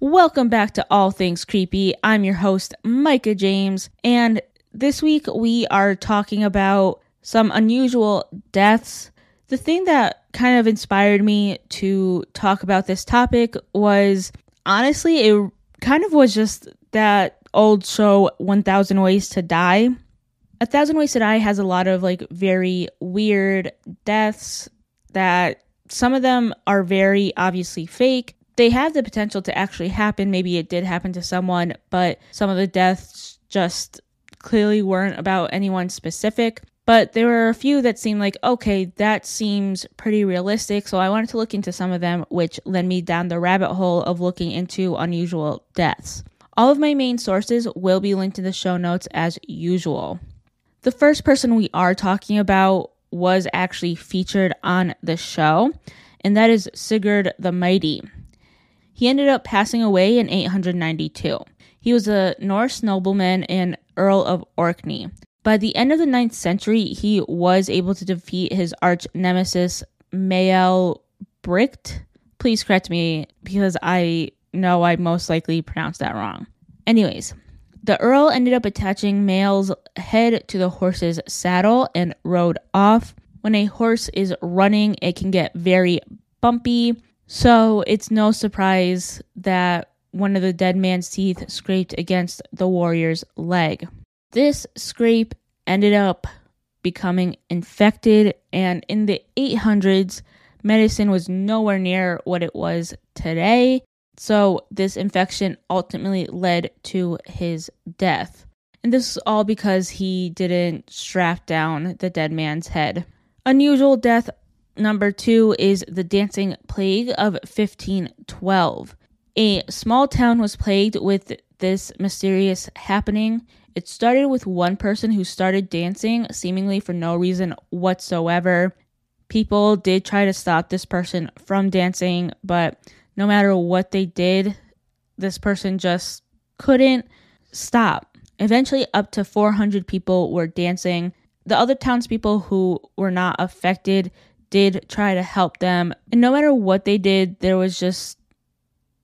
Welcome back to All Things Creepy. I'm your host, Micah James, and this week we are talking about some unusual deaths. The thing that kind of inspired me to talk about this topic was honestly, it kind of was just that old show 1000 Ways to Die. A Thousand Ways to Die has a lot of like very weird deaths that some of them are very obviously fake. They have the potential to actually happen. Maybe it did happen to someone, but some of the deaths just clearly weren't about anyone specific. But there were a few that seemed like, okay, that seems pretty realistic. So I wanted to look into some of them, which led me down the rabbit hole of looking into unusual deaths. All of my main sources will be linked in the show notes as usual. The first person we are talking about was actually featured on the show, and that is Sigurd the Mighty. He ended up passing away in 892. He was a Norse nobleman and Earl of Orkney. By the end of the 9th century, he was able to defeat his arch nemesis, Mael Bricht. Please correct me because I know I most likely pronounced that wrong. Anyways, the Earl ended up attaching Mael's head to the horse's saddle and rode off. When a horse is running, it can get very bumpy, so it's no surprise that one of the dead man's teeth scraped against the warrior's leg. This scrape ended up becoming infected, and in the 800s, medicine was nowhere near what it was today. So, this infection ultimately led to his death. And this is all because he didn't strap down the dead man's head. Unusual death number two is the dancing plague of 1512. A small town was plagued with this mysterious happening. It started with one person who started dancing, seemingly for no reason whatsoever. People did try to stop this person from dancing, but no matter what they did, this person just couldn't stop. Eventually, up to 400 people were dancing. The other townspeople who were not affected did try to help them. And no matter what they did, there was just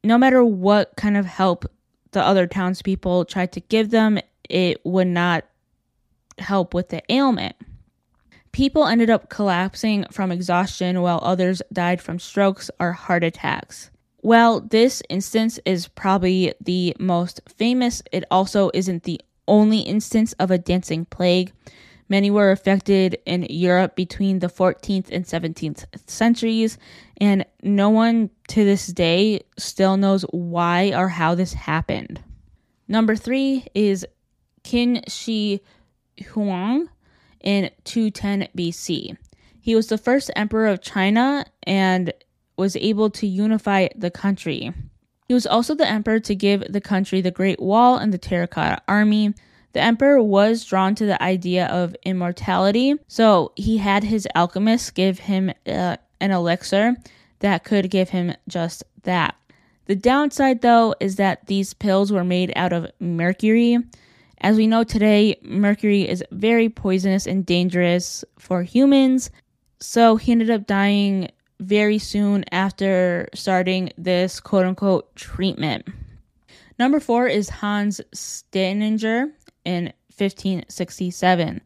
no matter what kind of help the other townspeople tried to give them, it would not help with the ailment. People ended up collapsing from exhaustion while others died from strokes or heart attacks. Well, this instance is probably the most famous. It also isn't the only instance of a dancing plague. Many were affected in Europe between the 14th and 17th centuries, and no one to this day still knows why or how this happened. Number three is Qin Shi Huang in 210 BC. He was the first emperor of China and was able to unify the country. He was also the emperor to give the country the Great Wall and the Terracotta Army. The emperor was drawn to the idea of immortality, so he had his alchemists give him uh, an elixir that could give him just that. The downside, though, is that these pills were made out of mercury. As we know today, mercury is very poisonous and dangerous for humans, so he ended up dying very soon after starting this quote unquote treatment. Number four is Hans Staininger in 1567.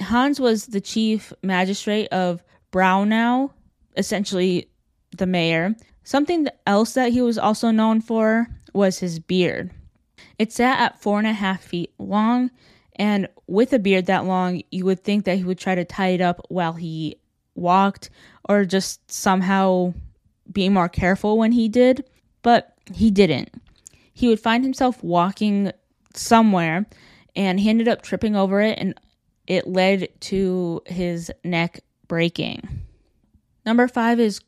Hans was the chief magistrate of Braunau, essentially the mayor. Something else that he was also known for was his beard. It sat at four and a half feet long, and with a beard that long, you would think that he would try to tie it up while he walked or just somehow be more careful when he did, but he didn't. He would find himself walking somewhere and he ended up tripping over it and it led to his neck breaking. Number five is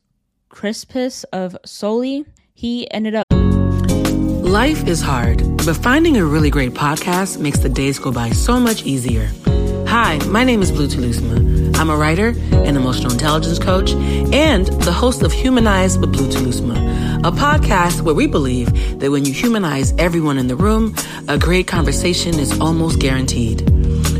Crispus of Soli. He ended up. Life is hard, but finding a really great podcast makes the days go by so much easier. Hi, my name is Blue Telusma. I'm a writer, an emotional intelligence coach, and the host of Humanize with Blue Telusma, a podcast where we believe that when you humanize everyone in the room, a great conversation is almost guaranteed.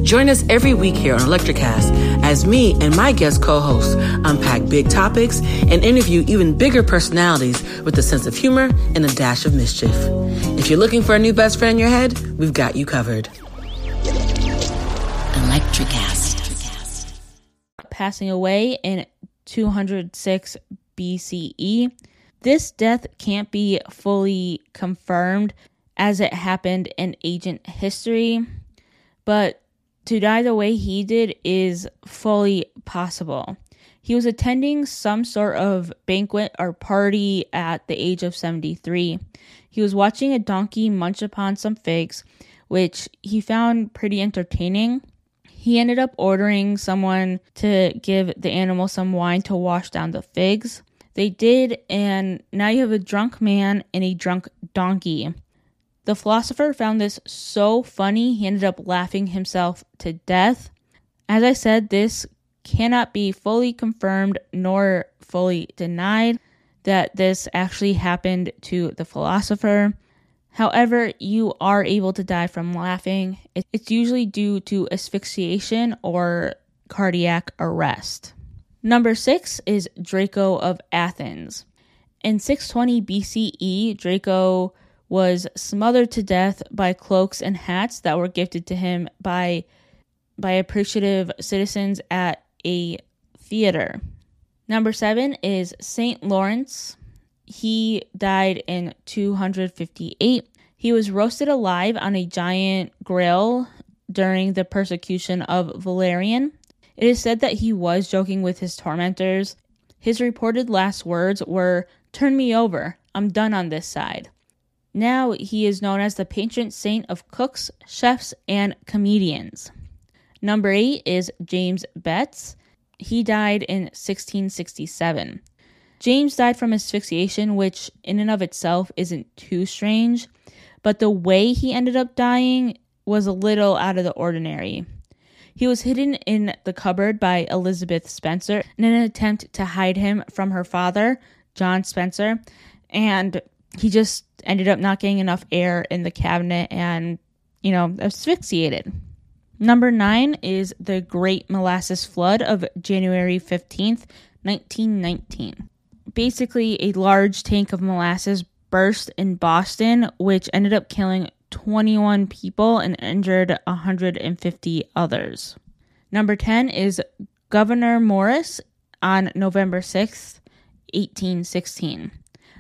Join us every week here on Electricast as me and my guest co-hosts unpack big topics and interview even bigger personalities with a sense of humor and a dash of mischief. If you're looking for a new best friend in your head, we've got you covered. Electricast. Passing away in 206 BCE. This death can't be fully confirmed as it happened in ancient history, but to die the way he did is fully possible. He was attending some sort of banquet or party at the age of 73. He was watching a donkey munch upon some figs, which he found pretty entertaining. He ended up ordering someone to give the animal some wine to wash down the figs. They did, and now you have a drunk man and a drunk donkey. The philosopher found this so funny, he ended up laughing himself to death. As I said, this cannot be fully confirmed nor fully denied that this actually happened to the philosopher. However, you are able to die from laughing. It's usually due to asphyxiation or cardiac arrest. Number six is Draco of Athens. In 620 BCE, Draco was smothered to death by cloaks and hats that were gifted to him by by appreciative citizens at a theater. Number 7 is St. Lawrence. He died in 258. He was roasted alive on a giant grill during the persecution of Valerian. It is said that he was joking with his tormentors. His reported last words were, Turn me over. I'm done on this side. Now he is known as the patron saint of cooks, chefs, and comedians. Number eight is James Betts. He died in 1667. James died from asphyxiation, which in and of itself isn't too strange, but the way he ended up dying was a little out of the ordinary. He was hidden in the cupboard by Elizabeth Spencer in an attempt to hide him from her father, John Spencer, and he just ended up not getting enough air in the cabinet and, you know, asphyxiated. Number nine is the Great Molasses Flood of January 15th, 1919. Basically, a large tank of molasses burst in Boston, which ended up killing 21 people and injured 150 others. Number 10 is Gouverneur Morris on November 6th, 1816.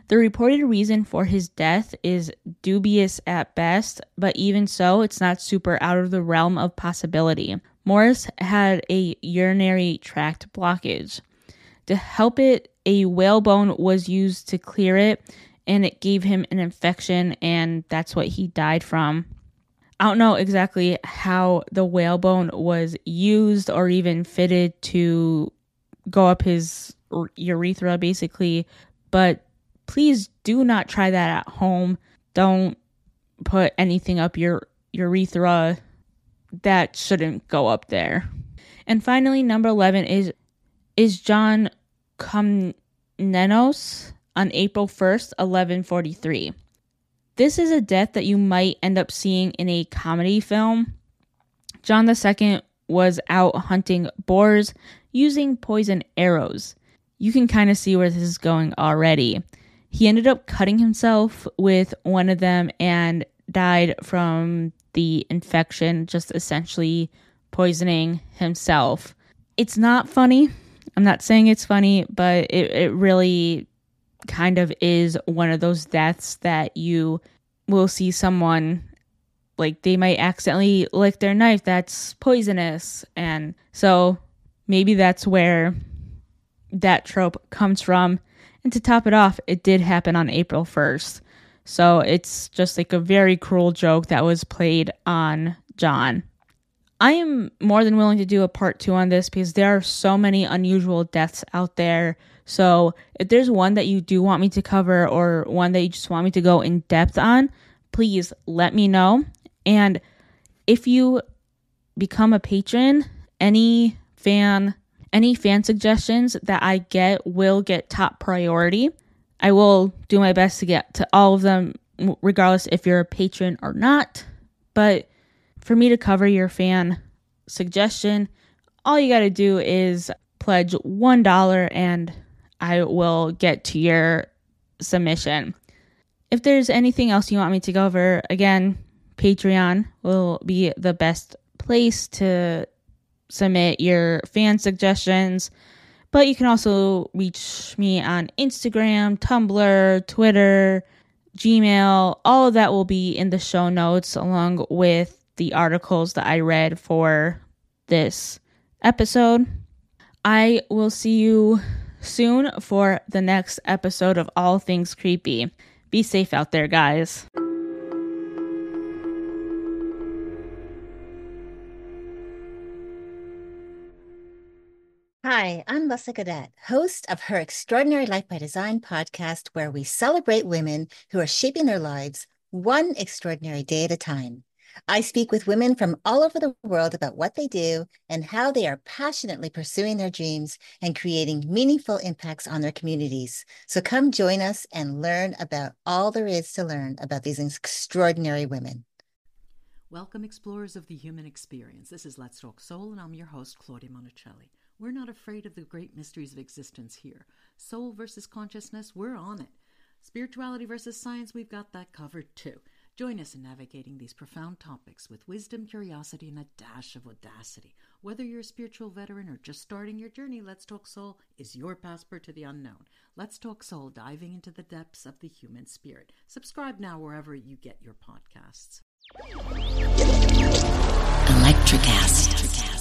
The reported reason for his death is dubious at best, but even so, it's not super out of the realm of possibility. Morris had a urinary tract blockage. To help it, a whalebone was used to clear it, and it gave him an infection, and that's what he died from. I don't know exactly how the whalebone was used or even fitted to go up his urethra, basically, but please do not try that at home. Don't put anything up your urethra that shouldn't go up there. And finally, number 11 is is John Komnenos on April 1st, 1143. This is a death that you might end up seeing in a comedy film. John II was out hunting boars using poison arrows. You can kind of see where this is going already. He ended up cutting himself with one of them and died from the infection, just essentially poisoning himself. It's not funny. I'm not saying it's funny, but it, it really kind of is one of those deaths that you will see someone like they might accidentally lick their knife that's poisonous. And so maybe that's where that trope comes from. And to top it off, it did happen on April 1st. So it's just like a very cruel joke that was played on John. I am more than willing to do a part two on this because there are so many unusual deaths out there. So if there's one that you do want me to cover or one that you just want me to go in depth on, please let me know. And if you become a patron, any fan any fan suggestions that I get will get top priority. I will do my best to get to all of them, regardless if you're a patron or not. But for me to cover your fan suggestion, all you got to do is pledge $1 and I will get to your submission. If there's anything else you want me to go over, again, Patreon will be the best place to submit your fan suggestions. But you can also reach me on Instagram, Tumblr, Twitter, Gmail. All of that will be in the show notes along with the articles that I read for this episode. I will see you soon for the next episode of All Things Creepy. Be safe out there, guys. Hi, I'm Leslie Cadet, host of her Extraordinary Life by Design podcast, where we celebrate women who are shaping their lives one extraordinary day at a time. I speak with women from all over the world about what they do and how they are passionately pursuing their dreams and creating meaningful impacts on their communities. So come join us and learn about all there is to learn about these extraordinary women. Welcome, explorers of the human experience. This is Let's Talk Soul, and I'm your host, Claudia Monticelli. We're not afraid of the great mysteries of existence here. Soul versus consciousness, we're on it. Spirituality versus science, we've got that covered too. Join us in navigating these profound topics with wisdom, curiosity, and a dash of audacity. Whether you're a spiritual veteran or just starting your journey, Let's Talk Soul is your passport to the unknown. Let's Talk Soul, diving into the depths of the human spirit. Subscribe now wherever you get your podcasts. Electricast.